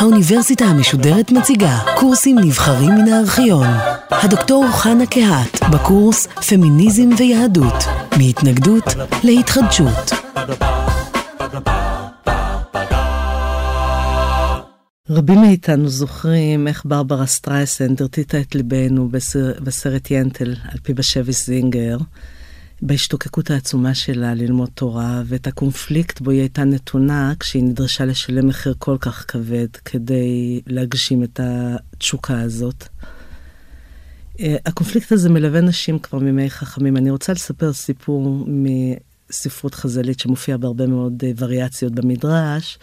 האוניברסיטה המשודרת מציגה קורסים נבחרים מן הארכיון. הדוקטור חנה קהת בקורס פמיניזם ויהדות, מהתנגדות להתחדשות. רבים מאיתנו זוכרים איך ברברה סטרייסנד הרטיטה את ליבנו בסר, בסרט ינטל, על פי בשביס זינגר, בהשתוקקות העצומה שלה ללמוד תורה, ואת הקונפליקט בו היא הייתה נתונה כשהיא נדרשה לשלם מחיר כל כך כבד כדי להגשים את התשוקה הזאת. אה, הקונפליקט הזה מלווה נשים כבר מימי חכמים. אני רוצה לספר סיפור מספרות חז"לית שמופיע בהרבה מאוד אה, וריאציות במדרש.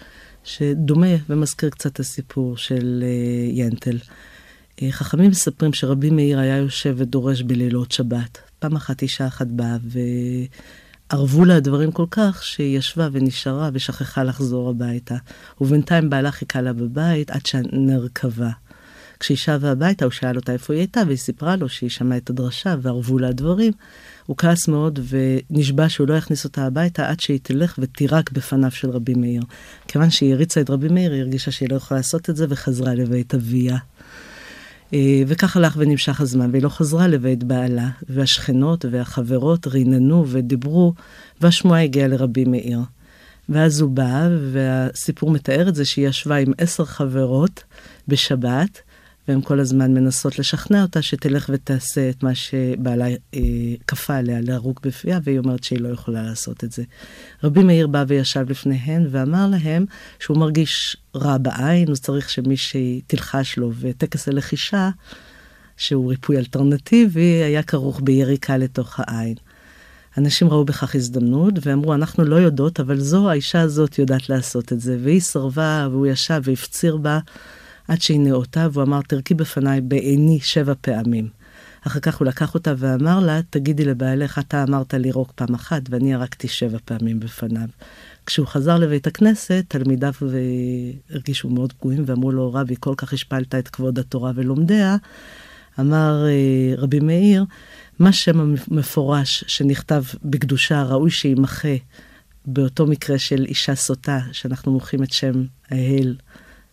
שדומה ומזכיר קצת את הסיפור של uh, ינטל. Uh, חכמים מספרים שרבי מאיר היה יושב ודורש בלילות שבת. פעם אחת אישה אחת באה וערבו לה הדברים כל כך שהיא ישבה ונשארה ושכחה לחזור הביתה. ובינתיים בעלה חיכה לה בבית עד שנרכבה. כשהיא שבה הביתה הוא שאל אותה איפה היא הייתה והיא סיפרה לו שהיא שמעה את הדרשה וערבו לה הדברים. הוא כעס מאוד ונשבע שהוא לא יכניס אותה הביתה עד שהיא תלך ותירק בפניו של רבי מאיר. כיוון שהיא הריצה את רבי מאיר, היא הרגישה שהיא לא יכולה לעשות את זה וחזרה לבית אביה. אה, וכך הלך ונמשך הזמן, והיא לא חזרה לבית בעלה, והשכנות והחברות ריננו ודיברו, והשמועה הגיעה לרבי מאיר. ואז הוא בא, והסיפור מתאר את זה שהיא ישבה עם עשר חברות בשבת, והן כל הזמן מנסות לשכנע אותה שתלך ותעשה את מה שבעלה אה, כפה עליה להרוג בפיה, והיא אומרת שהיא לא יכולה לעשות את זה. רבי מאיר בא וישב לפניהן ואמר להם שהוא מרגיש רע בעין, הוא צריך שמישהי תלחש לו, וטקס הלחישה, שהוא ריפוי אלטרנטיבי, היה כרוך ביריקה לתוך העין. אנשים ראו בכך הזדמנות ואמרו, אנחנו לא יודעות, אבל זו, האישה הזאת יודעת לעשות את זה. והיא סרבה, והוא ישב והפציר בה. עד שהיא נאותה, והוא אמר, תרקי בפניי בעיני שבע פעמים. אחר כך הוא לקח אותה ואמר לה, תגידי לבעלך, אתה אמרת לירוק פעם אחת, ואני ירקתי שבע פעמים בפניו. כשהוא חזר לבית הכנסת, תלמידיו הרגישו מאוד פגועים ואמרו לו, רבי, כל כך השפלת את כבוד התורה ולומדיה. אמר אה, רבי מאיר, מה שם המפורש שנכתב בקדושה ראוי שימחה באותו מקרה של אישה סוטה, שאנחנו מוחים את שם ההל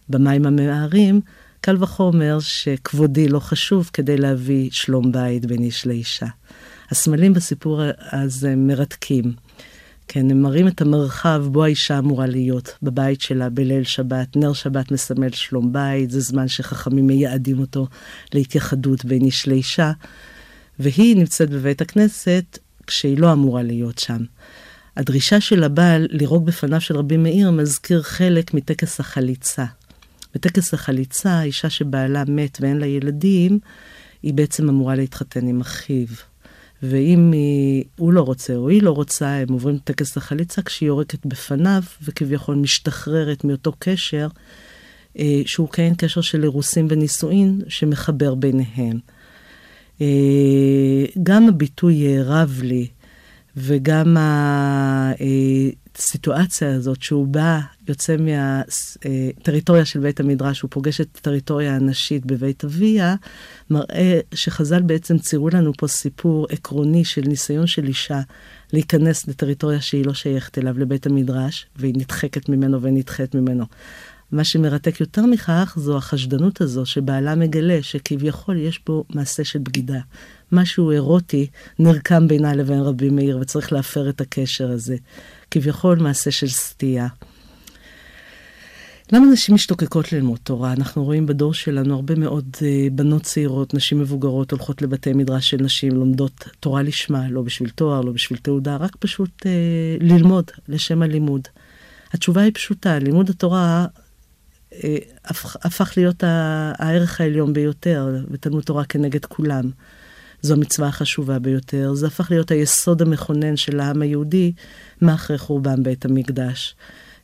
במים המארים, קל וחומר שכבודי לא חשוב כדי להביא שלום בית בין איש לאישה. הסמלים בסיפור הזה מרתקים. כן, הם מראים את המרחב בו האישה אמורה להיות, בבית שלה, בליל שבת. נר שבת מסמל שלום בית, זה זמן שחכמים מייעדים אותו להתייחדות בין איש לאישה, והיא נמצאת בבית הכנסת כשהיא לא אמורה להיות שם. הדרישה של הבעל לירוק בפניו של רבי מאיר מזכיר חלק מטקס החליצה. בטקס החליצה, אישה שבעלה מת ואין לה ילדים, היא בעצם אמורה להתחתן עם אחיו. ואם היא, הוא לא רוצה או היא לא רוצה, הם עוברים טקס החליצה כשהיא יורקת בפניו וכביכול משתחררת מאותו קשר, אה, שהוא כן קשר של אירוסין ונישואין שמחבר ביניהם. אה, גם הביטוי רב לי וגם ה... אה, הסיטואציה הזאת שהוא בא, יוצא מהטריטוריה של בית המדרש, הוא פוגש את הטריטוריה הנשית בבית אביה, מראה שחז"ל בעצם ציירו לנו פה סיפור עקרוני של ניסיון של אישה להיכנס לטריטוריה שהיא לא שייכת אליו, לבית המדרש, והיא נדחקת ממנו ונדחית ממנו. מה שמרתק יותר מכך זו החשדנות הזו שבעלה מגלה שכביכול יש בו מעשה של בגידה. משהו אירוטי נרקם בינה לבין רבי מאיר וצריך להפר את הקשר הזה. כביכול מעשה של סטייה. למה נשים משתוקקות ללמוד תורה? אנחנו רואים בדור שלנו הרבה מאוד uh, בנות צעירות, נשים מבוגרות, הולכות לבתי מדרש של נשים, לומדות תורה לשמה, לא בשביל תואר, לא בשביל תעודה, רק פשוט uh, ללמוד, לשם הלימוד. התשובה היא פשוטה, לימוד התורה uh, הפך, הפך להיות הערך העליון ביותר, ותלמוד תורה כנגד כולם. זו המצווה החשובה ביותר. זה הפך להיות היסוד המכונן של העם היהודי מאחרי חורבן בית המקדש.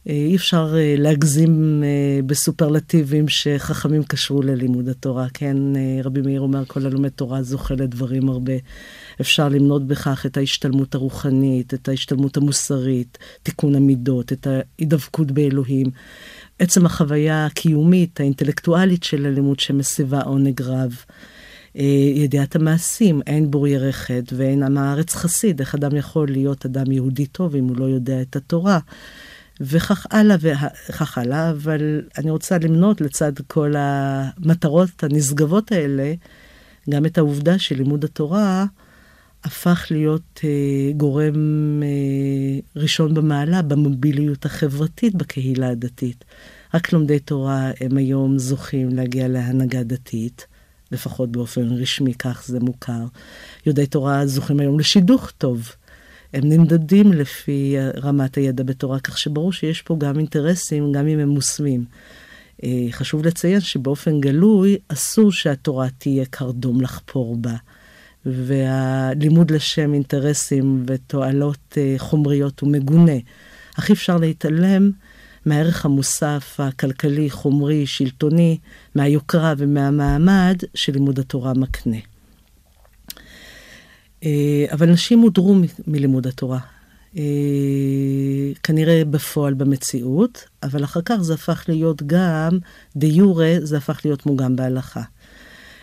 אה, אי אפשר אה, להגזים אה, בסופרלטיבים שחכמים קשרו ללימוד התורה, כן? רבי מאיר אומר, כל הלומד תורה זוכה לדברים הרבה. אפשר למנות בכך את ההשתלמות הרוחנית, את ההשתלמות המוסרית, תיקון המידות, את ההידבקות באלוהים. עצם החוויה הקיומית, האינטלקטואלית של הלימוד שמסיבה עונג רב. אה, ידיעת המעשים, אין בור ירחת ואין עם הארץ חסיד. איך אדם יכול להיות אדם יהודי טוב אם הוא לא יודע את התורה? וכך הלאה וכך הלאה, אבל אני רוצה למנות לצד כל המטרות הנשגבות האלה, גם את העובדה שלימוד התורה הפך להיות אה, גורם אה, ראשון במעלה במוביליות החברתית בקהילה הדתית. רק לומדי תורה הם היום זוכים להגיע להנהגה דתית, לפחות באופן רשמי כך זה מוכר. יודעי תורה זוכים היום לשידוך טוב. הם נמדדים לפי רמת הידע בתורה, כך שברור שיש פה גם אינטרסים, גם אם הם מוסווים. אה, חשוב לציין שבאופן גלוי אסור שהתורה תהיה קרדום לחפור בה. והלימוד לשם אינטרסים ותועלות אה, חומריות הוא מגונה. אך אי אפשר להתעלם מהערך המוסף הכלכלי, חומרי, שלטוני, מהיוקרה ומהמעמד שלימוד התורה מקנה. אה, אבל נשים הודרו מלימוד התורה. אה, כנראה בפועל במציאות, אבל אחר כך זה הפך להיות גם, דה יורה, זה הפך להיות מוגם בהלכה.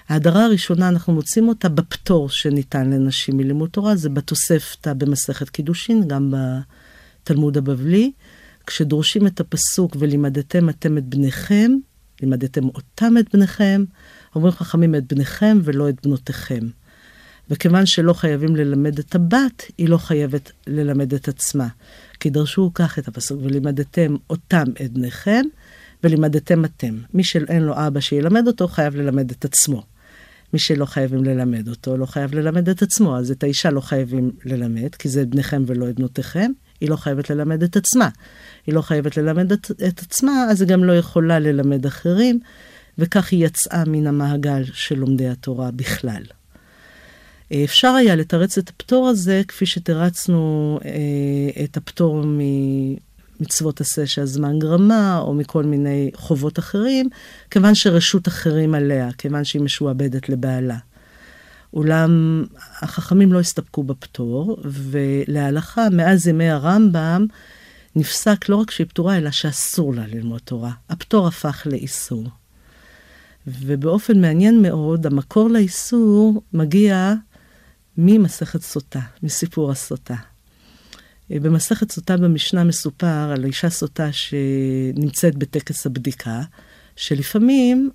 ההדרה הראשונה, אנחנו מוצאים אותה בפטור שניתן לנשים מלימוד תורה, זה בתוספתא במסכת קידושין, גם בתלמוד הבבלי, כשדורשים את הפסוק ולימדתם אתם את בניכם, לימדתם אותם את בניכם, אומרים חכמים את בניכם ולא את בנותיכם. וכיוון שלא חייבים ללמד את הבת, היא לא חייבת ללמד את עצמה. כי דרשו כך את הפסוק, ולימדתם אותם את בניכם, ולימדתם אתם. מי שאין לו אבא שילמד אותו, חייב ללמד את עצמו. מי שלא חייבים ללמד אותו, לא חייב ללמד את עצמו. אז את האישה לא חייבים ללמד, כי זה את בניכם ולא את בנותיכם. היא לא חייבת ללמד את עצמה. היא לא חייבת ללמד את, את עצמה, אז היא גם לא יכולה ללמד אחרים, וכך היא יצאה מן המעגל של לומדי התורה בכלל. אה, אפשר היה לתרץ את הפטור הזה כפי שתרצנו אה, את הפטור ממצוות עשה שהזמן גרמה, או מכל מיני חובות אחרים, כיוון שרשות אחרים עליה, כיוון שהיא משועבדת לבעלה. אולם החכמים לא הסתפקו בפטור, ולהלכה, מאז ימי הרמב"ם, נפסק לא רק שהיא פטורה, אלא שאסור לה ללמוד תורה. הפטור הפך לאיסור. ובאופן מעניין מאוד, המקור לאיסור מגיע ממסכת סוטה, מסיפור הסוטה. במסכת סוטה במשנה מסופר על אישה סוטה שנמצאת בטקס הבדיקה, שלפעמים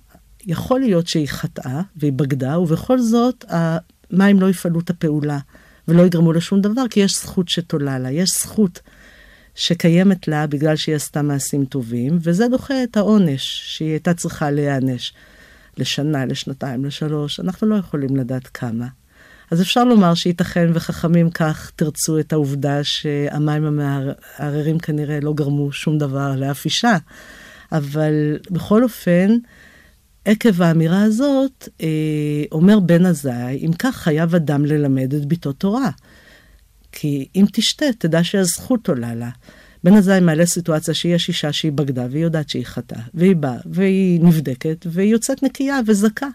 יכול להיות שהיא חטאה והיא בגדה, ובכל זאת המים לא יפעלו את הפעולה ולא יגרמו לשום דבר, כי יש זכות שתולה לה, יש זכות שקיימת לה בגלל שהיא עשתה מעשים טובים, וזה דוחה את העונש שהיא הייתה צריכה להיענש לשנה, לשנתיים, לשלוש, אנחנו לא יכולים לדעת כמה. אז אפשר לומר שייתכן וחכמים כך תרצו את העובדה שהמים המערערים כנראה לא גרמו שום דבר לאף אישה, אבל בכל אופן, עקב האמירה הזאת, אה, אומר בן עזאי, אם כך חייב אדם ללמד את ביתו תורה. כי אם תשתה, תדע שהזכות עולה לה. בן עזאי מעלה סיטואציה שיש אישה שהיא בגדה והיא יודעת שהיא חטאה, והיא באה, והיא נבדקת, והיא יוצאת נקייה וזכה.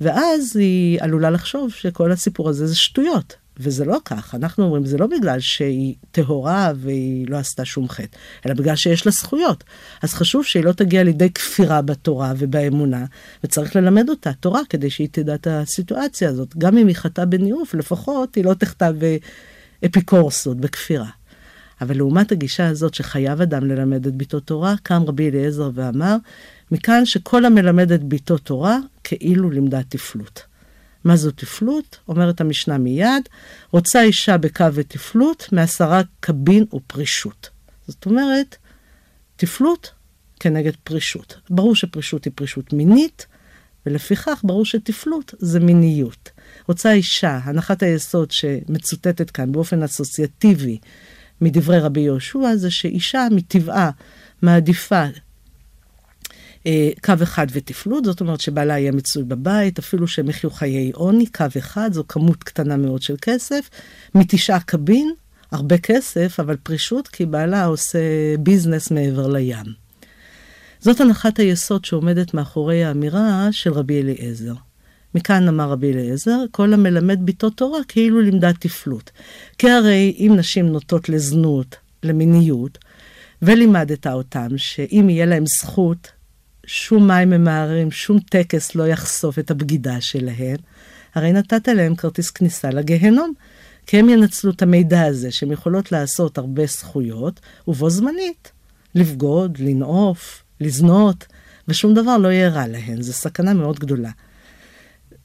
ואז היא עלולה לחשוב שכל הסיפור הזה זה שטויות. וזה לא כך, אנחנו אומרים, זה לא בגלל שהיא טהורה והיא לא עשתה שום חטא, אלא בגלל שיש לה זכויות. אז חשוב שהיא לא תגיע לידי כפירה בתורה ובאמונה, וצריך ללמד אותה תורה כדי שהיא תדע את הסיטואציה הזאת. גם אם היא חטאה בניאוף, לפחות היא לא תחטא באפיקורסות, בכפירה. אבל לעומת הגישה הזאת שחייב אדם ללמד את ביתו תורה, קם רבי אליעזר ואמר, מכאן שכל המלמד את ביתו תורה, כאילו לימדה תפלות. מה זו תפלות? אומרת המשנה מיד, רוצה אישה בקו ותפלות, מעשרה קבין ופרישות. זאת אומרת, תפלות כנגד פרישות. ברור שפרישות היא פרישות מינית, ולפיכך ברור שתפלות זה מיניות. רוצה אישה, הנחת היסוד שמצוטטת כאן באופן אסוציאטיבי מדברי רבי יהושע, זה שאישה מטבעה מעדיפה קו אחד ותפלות, זאת אומרת שבעלה יהיה מצוי בבית, אפילו שהם יחיו חיי עוני, קו אחד, זו כמות קטנה מאוד של כסף, מתשעה קבין, הרבה כסף, אבל פרישות, כי בעלה עושה ביזנס מעבר לים. זאת הנחת היסוד שעומדת מאחורי האמירה של רבי אליעזר. מכאן אמר רבי אליעזר, כל המלמד ביתו תורה כאילו לימדה תפלות. כי הרי אם נשים נוטות לזנות, למיניות, ולימדת אותם שאם יהיה להם זכות שום מים ממהרים, שום טקס לא יחשוף את הבגידה שלהם, הרי נתת להם כרטיס כניסה לגיהנום. כי הם ינצלו את המידע הזה, שהן יכולות לעשות הרבה זכויות, ובו זמנית לבגוד, לנעוף, לזנות, ושום דבר לא יהיה רע להן, זו סכנה מאוד גדולה.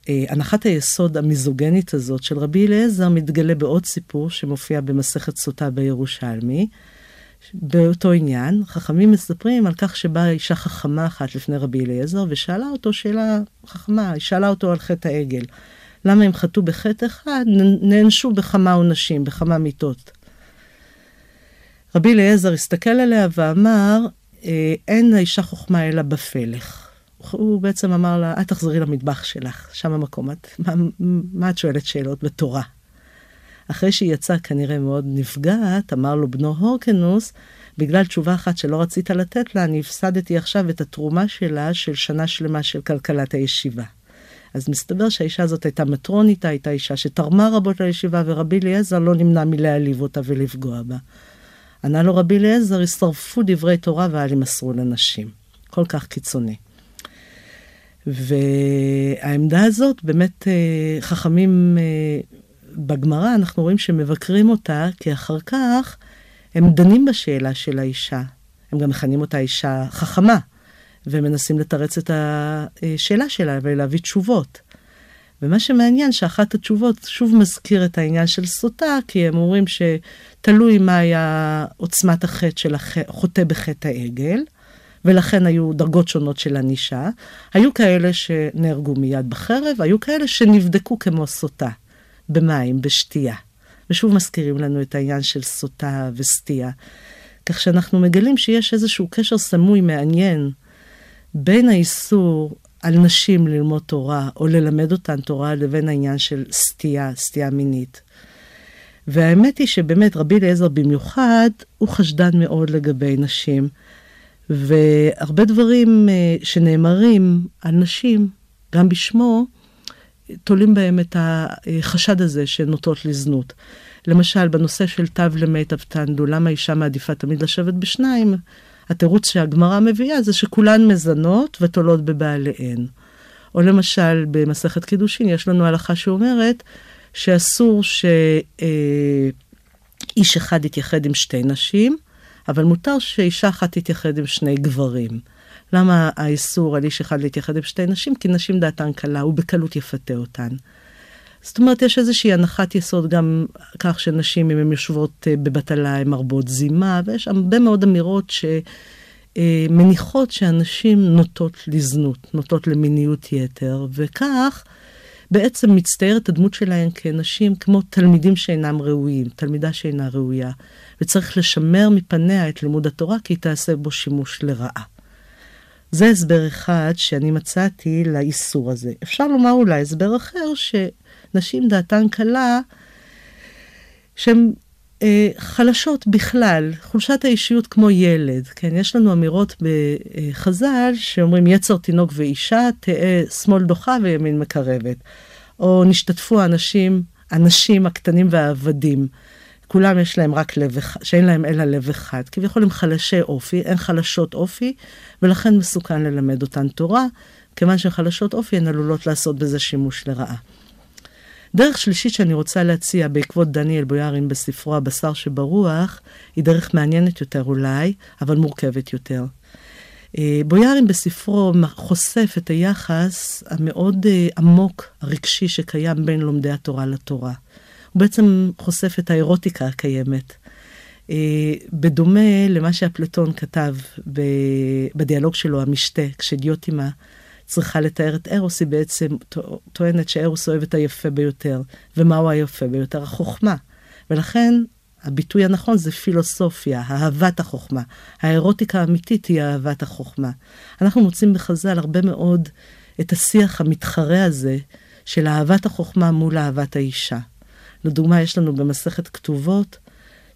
אה, הנחת היסוד המיזוגנית הזאת של רבי אליעזר מתגלה בעוד סיפור שמופיע במסכת סוטה בירושלמי. באותו עניין, חכמים מספרים על כך שבאה אישה חכמה אחת לפני רבי אליעזר ושאלה אותו שאלה חכמה, היא שאלה אותו על חטא העגל. למה הם חטאו בחטא אחד, נענשו בכמה עונשים, בכמה מיתות. רבי אליעזר הסתכל עליה ואמר, אה, אין האישה חוכמה אלא בפלך. הוא בעצם אמר לה, את תחזרי למטבח שלך, שם המקום. את, מה, מה את שואלת שאלות בתורה? אחרי שהיא יצאה כנראה מאוד נפגעת, אמר לו בנו הורקנוס, בגלל תשובה אחת שלא רצית לתת לה, אני הפסדתי עכשיו את התרומה שלה של שנה שלמה של כלכלת הישיבה. אז מסתבר שהאישה הזאת הייתה מטרוניתה, הייתה אישה שתרמה רבות לישיבה, ורבי אליעזר לא נמנע מלהעליב אותה ולפגוע בה. ענה לו רבי אליעזר, ישרפו דברי תורה ואל ימסרו לנשים. כל כך קיצוני. והעמדה הזאת, באמת אה, חכמים אה, בגמרא, אנחנו רואים שמבקרים אותה, כי אחר כך הם דנים בשאלה של האישה. הם גם מכנים אותה אישה חכמה, ומנסים לתרץ את השאלה שלה ולהביא תשובות. ומה שמעניין שאחת התשובות שוב מזכיר את העניין של סוטה, כי הם אומרים שתלוי מה היה עוצמת החטא של החוטא בחטא העגל, ולכן היו דרגות שונות של ענישה. היו כאלה שנהרגו מיד בחרב, היו כאלה שנבדקו כמו סוטה, במים, בשתייה. ושוב מזכירים לנו את העניין של סוטה וסטייה. כך שאנחנו מגלים שיש איזשהו קשר סמוי מעניין בין האיסור על נשים ללמוד תורה או ללמד אותן תורה לבין העניין של סטייה, סטייה מינית. והאמת היא שבאמת רבי אליעזר במיוחד הוא חשדן מאוד לגבי נשים. והרבה דברים אה, שנאמרים על נשים, גם בשמו, תולים בהם את החשד הזה שהן נוטות לזנות. למשל, בנושא של תו למיטב תנדו, למה אישה מעדיפה תמיד לשבת בשניים? התירוץ שהגמרא מביאה זה שכולן מזנות ותולות בבעליהן. או למשל, במסכת קידושין יש לנו הלכה שאומרת שאסור שאיש אחד יתייחד עם שתי נשים, אבל מותר שאישה אחת תתייחד עם שני גברים. למה האיסור על איש אחד להתייחד עם שתי נשים? כי נשים דעתן קלה, הוא בקלות יפתה אותן. זאת אומרת, יש איזושהי הנחת יסוד גם כך שנשים, אם הן יושבות אה, בבטלה, הן מרבות זימה, ויש הרבה מאוד אמירות שמניחות שאנשים נוטות לזנות, נוטות למיניות יתר, וכך בעצם מצטיירת הדמות שלהן כנשים כמו תלמידים שאינם ראויים, תלמידה שאינה ראויה, וצריך לשמר מפניה את לימוד התורה, כי היא תעשה בו שימוש לרעה. זה הסבר אחד שאני מצאתי לאיסור הזה. אפשר לומר אולי הסבר אחר, שנשים דעתן קלה, שהן אה, חלשות בכלל, חולשת האישיות כמו ילד. כן, יש לנו אמירות בחז"ל שאומרים יצר תינוק ואישה, תהא שמאל דוחה וימין מקרבת. או נשתתפו האנשים, הנשים הקטנים והעבדים. כולם יש להם רק לב אחד, שאין להם אלא לב אחד. כביכול הם חלשי אופי, הן חלשות אופי, ולכן מסוכן ללמד אותן תורה, כיוון שהן חלשות אופי, הן עלולות לעשות בזה שימוש לרעה. דרך שלישית שאני רוצה להציע בעקבות דניאל בויארין בספרו הבשר שברוח, היא דרך מעניינת יותר אולי, אבל מורכבת יותר. אה, בויארין בספרו חושף את היחס המאוד אה, עמוק, הרגשי, שקיים בין לומדי התורה לתורה. הוא בעצם חושף את האירוטיקה הקיימת. אה, בדומה למה שאפלטון כתב בדיאלוג שלו, המשתה, כשדיוטימה צריכה לתאר את ארוס, היא בעצם טוענת שארוס אוהב את היפה ביותר. ומהו היפה ביותר? החוכמה. ולכן הביטוי הנכון זה פילוסופיה, אהבת החוכמה. האירוטיקה האמיתית היא אהבת החוכמה. אנחנו מוצאים בחז"ל הרבה מאוד את השיח המתחרה הזה של אהבת החוכמה מול אהבת האישה. לדוגמה, יש לנו במסכת כתובות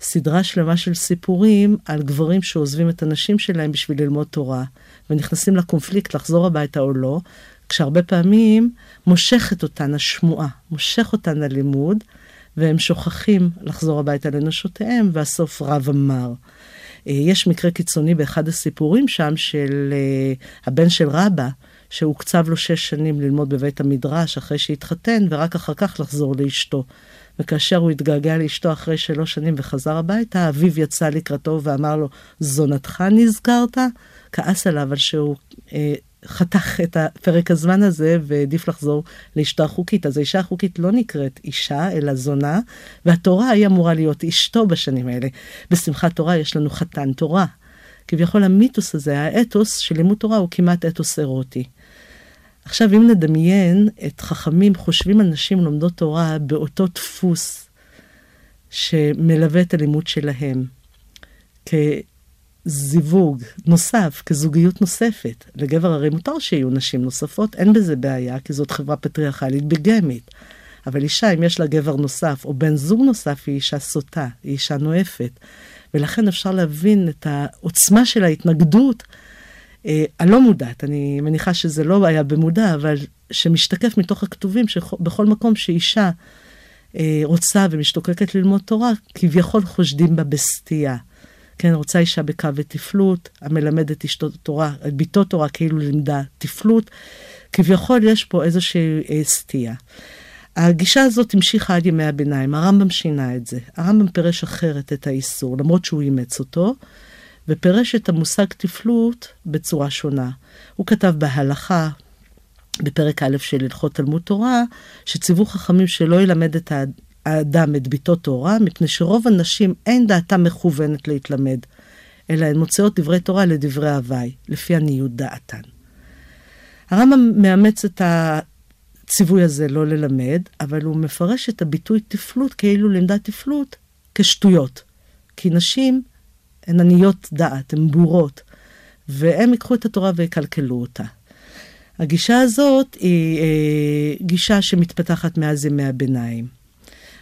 סדרה שלמה של סיפורים על גברים שעוזבים את הנשים שלהם בשביל ללמוד תורה, ונכנסים לקונפליקט לחזור הביתה או לא, כשהרבה פעמים מושכת אותן השמועה, מושך אותן הלימוד, והם שוכחים לחזור הביתה לנשותיהם, והסוף רב אמר. אה, יש מקרה קיצוני באחד הסיפורים שם של אה, הבן של רבא, שהוקצב לו שש שנים ללמוד בבית המדרש אחרי שהתחתן, ורק אחר כך לחזור לאשתו. וכאשר הוא התגעגע לאשתו אחרי שלוש שנים וחזר הביתה, אביו יצא לקראתו ואמר לו, זונתך נזכרת? כעס עליו על שהוא אה, חתך את פרק הזמן הזה והעדיף לחזור לאשתו החוקית. אז האישה החוקית לא נקראת אישה, אלא זונה, והתורה היא אמורה להיות אשתו בשנים האלה. בשמחת תורה יש לנו חתן תורה. כביכול המיתוס הזה, האתוס של לימוד תורה הוא כמעט אתוס אירוטי. עכשיו, אם נדמיין את חכמים חושבים על נשים לומדות תורה באותו דפוס שמלווה את הלימוד שלהם, כזיווג נוסף, כזוגיות נוספת. לגבר הרי מותר שיהיו נשים נוספות, אין בזה בעיה, כי זאת חברה פטריארכלית בגמית. אבל אישה, אם יש לה גבר נוסף, או בן זוג נוסף, היא אישה סוטה, היא אישה נואפת. ולכן אפשר להבין את העוצמה של ההתנגדות הלא מודעת. אני מניחה שזה לא היה במודע, אבל שמשתקף מתוך הכתובים, שבכל מקום שאישה אה, רוצה ומשתוקקת ללמוד תורה, כביכול חושדים בה בסטייה. כן, רוצה אישה בקו ותפלות, המלמדת אשתו תורה, ביתו תורה כאילו לימדה תפלות, כביכול יש פה איזושהי אה, סטייה. הגישה הזאת המשיכה עד ימי הביניים, הרמב"ם שינה את זה. הרמב"ם פירש אחרת את האיסור, למרות שהוא אימץ אותו, ופירש את המושג תפלות בצורה שונה. הוא כתב בהלכה, בפרק א' של הלכות תלמוד תורה, שציוו חכמים שלא ילמד את האדם את ביתו תורה, מפני שרוב הנשים אין דעתם מכוונת להתלמד, אלא הן מוצאות דברי תורה לדברי הוואי, לפי עניות דעתן. הרמב"ם מאמץ את הציווי הזה לא ללמד, אבל הוא מפרש את הביטוי תפלות כאילו לימדה תפלות כשטויות. כי נשים הן עניות דעת, הן בורות, והם ייקחו את התורה ויקלקלו אותה. הגישה הזאת היא אה, גישה שמתפתחת מאז ימי הביניים.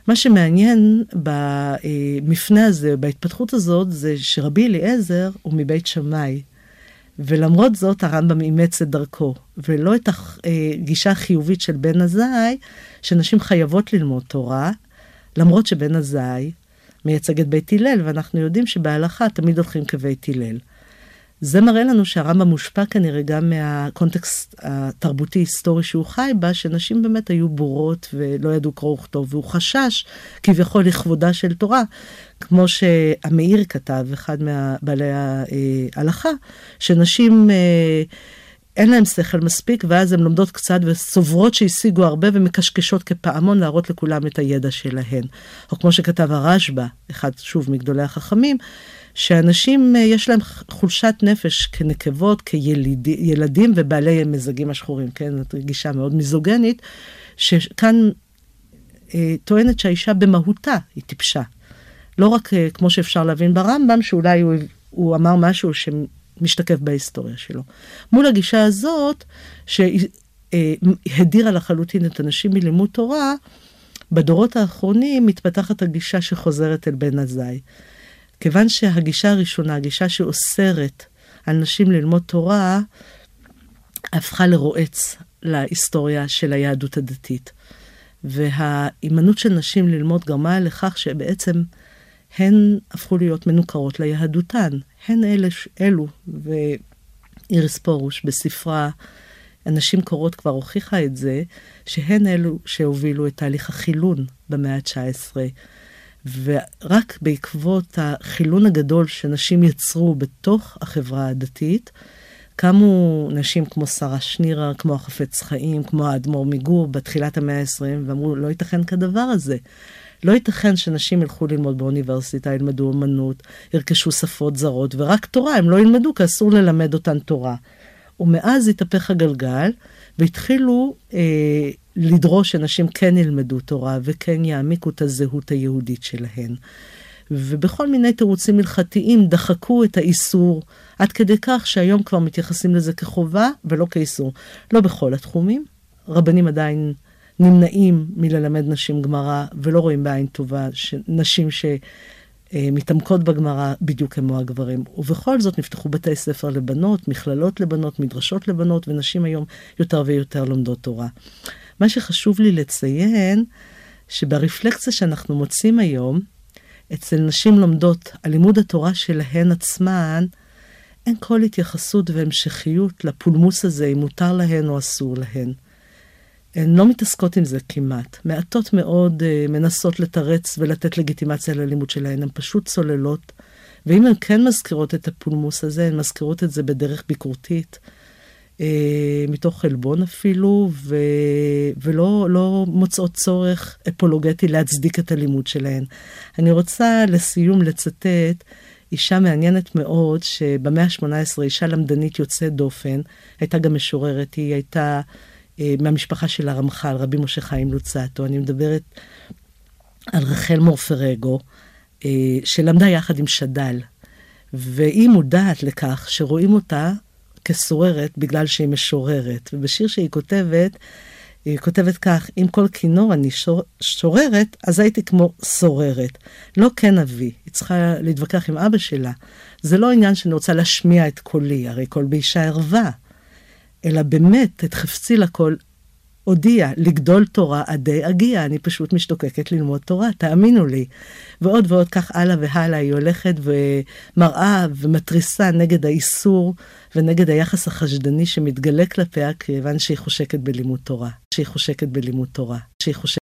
מה שמעניין במפנה הזה, בהתפתחות הזאת, זה שרבי אליעזר הוא מבית שמאי, ולמרות זאת הרמב"ם אימץ את דרכו, ולא את הגישה החיובית של בן עזאי, שנשים חייבות ללמוד תורה, למרות שבן עזאי מייצג את בית הלל, ואנחנו יודעים שבהלכה תמיד הולכים כבית הלל. זה מראה לנו שהרמב"ם מושפע כנראה גם מהקונטקסט התרבותי-היסטורי שהוא חי בה, שנשים באמת היו בורות ולא ידעו קרוא וכתוב, והוא חשש כביכול לכבודה של תורה, כמו שהמאיר כתב, אחד מבעלי ההלכה, שנשים... אה, אין להם שכל מספיק, ואז הן לומדות קצת וסוברות שהשיגו הרבה ומקשקשות כפעמון להראות לכולם את הידע שלהן. או כמו שכתב הרשב"א, אחד שוב מגדולי החכמים, שאנשים אה, יש להם חולשת נפש כנקבות, כילדים ובעלי מזגים השחורים, כן? זאת גישה מאוד מיזוגנית, שכאן אה, טוענת שהאישה במהותה היא טיפשה. לא רק אה, כמו שאפשר להבין ברמב"ם, שאולי הוא, הוא אמר משהו שמשתקף בהיסטוריה שלו. מול הגישה הזאת, שהדירה לחלוטין את הנשים מלימוד תורה, בדורות האחרונים מתפתחת הגישה שחוזרת אל בן עזאי. כיוון שהגישה הראשונה, הגישה שאוסרת על נשים ללמוד תורה, הפכה לרועץ להיסטוריה של היהדות הדתית. וההימנעות של נשים ללמוד גרמה לכך שבעצם הן הפכו להיות מנוכרות ליהדותן. הן אלה, אלו, ואיריס פורוש בספרה הנשים קורות כבר הוכיחה את זה, שהן אלו שהובילו את תהליך החילון במאה ה-19. ורק בעקבות החילון הגדול שנשים יצרו בתוך החברה הדתית, קמו נשים כמו שרה שנירה, כמו החפץ חיים, כמו האדמו"ר מגור בתחילת המאה ה-20, ואמרו, לא ייתכן כדבר הזה. לא ייתכן שנשים ילכו ללמוד באוניברסיטה, ילמדו אמנות, ירכשו שפות זרות, ורק תורה הם לא ילמדו, כי אסור ללמד אותן תורה. ומאז התהפך הגלגל, והתחילו אה, לדרוש שנשים כן ילמדו תורה וכן יעמיקו את הזהות היהודית שלהן. ובכל מיני תירוצים הלכתיים דחקו את האיסור, עד כדי כך שהיום כבר מתייחסים לזה כחובה ולא כאיסור. לא בכל התחומים, רבנים עדיין נמנעים מללמד נשים גמרא ולא רואים בעין טובה נשים שמתעמקות בגמרא בדיוק כמו הגברים. ובכל זאת נפתחו בתי ספר לבנות, מכללות לבנות, מדרשות לבנות, ונשים היום יותר ויותר לומדות תורה. מה שחשוב לי לציין, שברפלקציה שאנחנו מוצאים היום, אצל נשים לומדות, הלימוד התורה שלהן עצמן, אין כל התייחסות והמשכיות לפולמוס הזה, אם מותר להן או אסור להן. הן לא מתעסקות עם זה כמעט. מעטות מאוד uh, מנסות לתרץ ולתת לגיטימציה ללימוד שלהן, הן פשוט צוללות. ואם הן כן מזכירות את הפולמוס הזה, הן מזכירות את זה בדרך ביקורתית, uh, מתוך חלבון אפילו, ו... ולא לא מוצאות צורך אפולוגטי להצדיק את הלימוד שלהן. אני רוצה לסיום לצטט אישה מעניינת מאוד, שבמאה ה-18, אישה למדנית יוצאת דופן, הייתה גם משוררת, היא הייתה אה, מהמשפחה של הרמח"ל, רבי משה חיים לוצטו. אני מדברת על רחל מורפרגו, אה, שלמדה יחד עם שד"ל, והיא מודעת לכך שרואים אותה כסוררת בגלל שהיא משוררת. ובשיר שהיא כותבת, היא כותבת כך, אם כל כינור אני שור, שוררת, אז הייתי כמו סוררת. לא כן אבי, היא צריכה להתווכח עם אבא שלה. זה לא עניין שאני רוצה להשמיע את קולי, הרי כל באישה ערווה. אלא באמת, את חפצי לכל הודיע, לגדול תורה עדי אגיע, אני פשוט משתוקקת ללמוד תורה, תאמינו לי. ועוד ועוד כך הלאה והלאה, היא הולכת ומראה ומתריסה נגד האיסור ונגד היחס החשדני שמתגלה כלפיה, כיוון שהיא חושקת בלימוד תורה. שהיא חושקת בלימוד תורה. שהיא חושקת...